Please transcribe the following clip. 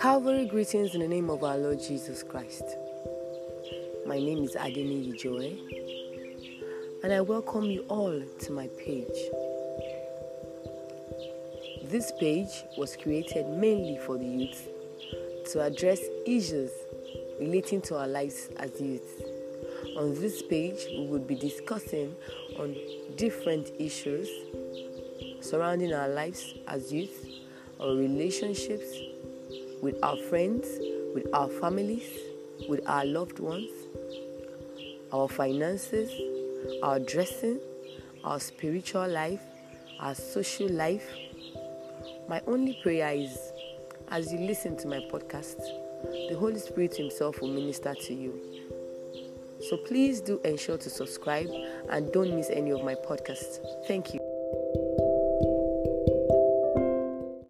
Calvary greetings in the name of our Lord Jesus Christ. My name is Adeni Joy, and I welcome you all to my page. This page was created mainly for the youth to address issues relating to our lives as youth. On this page, we will be discussing on different issues surrounding our lives as youth, our relationships with our friends, with our families, with our loved ones, our finances, our dressing, our spiritual life, our social life. My only prayer is as you listen to my podcast, the Holy Spirit Himself will minister to you. So please do ensure to subscribe and don't miss any of my podcasts. Thank you.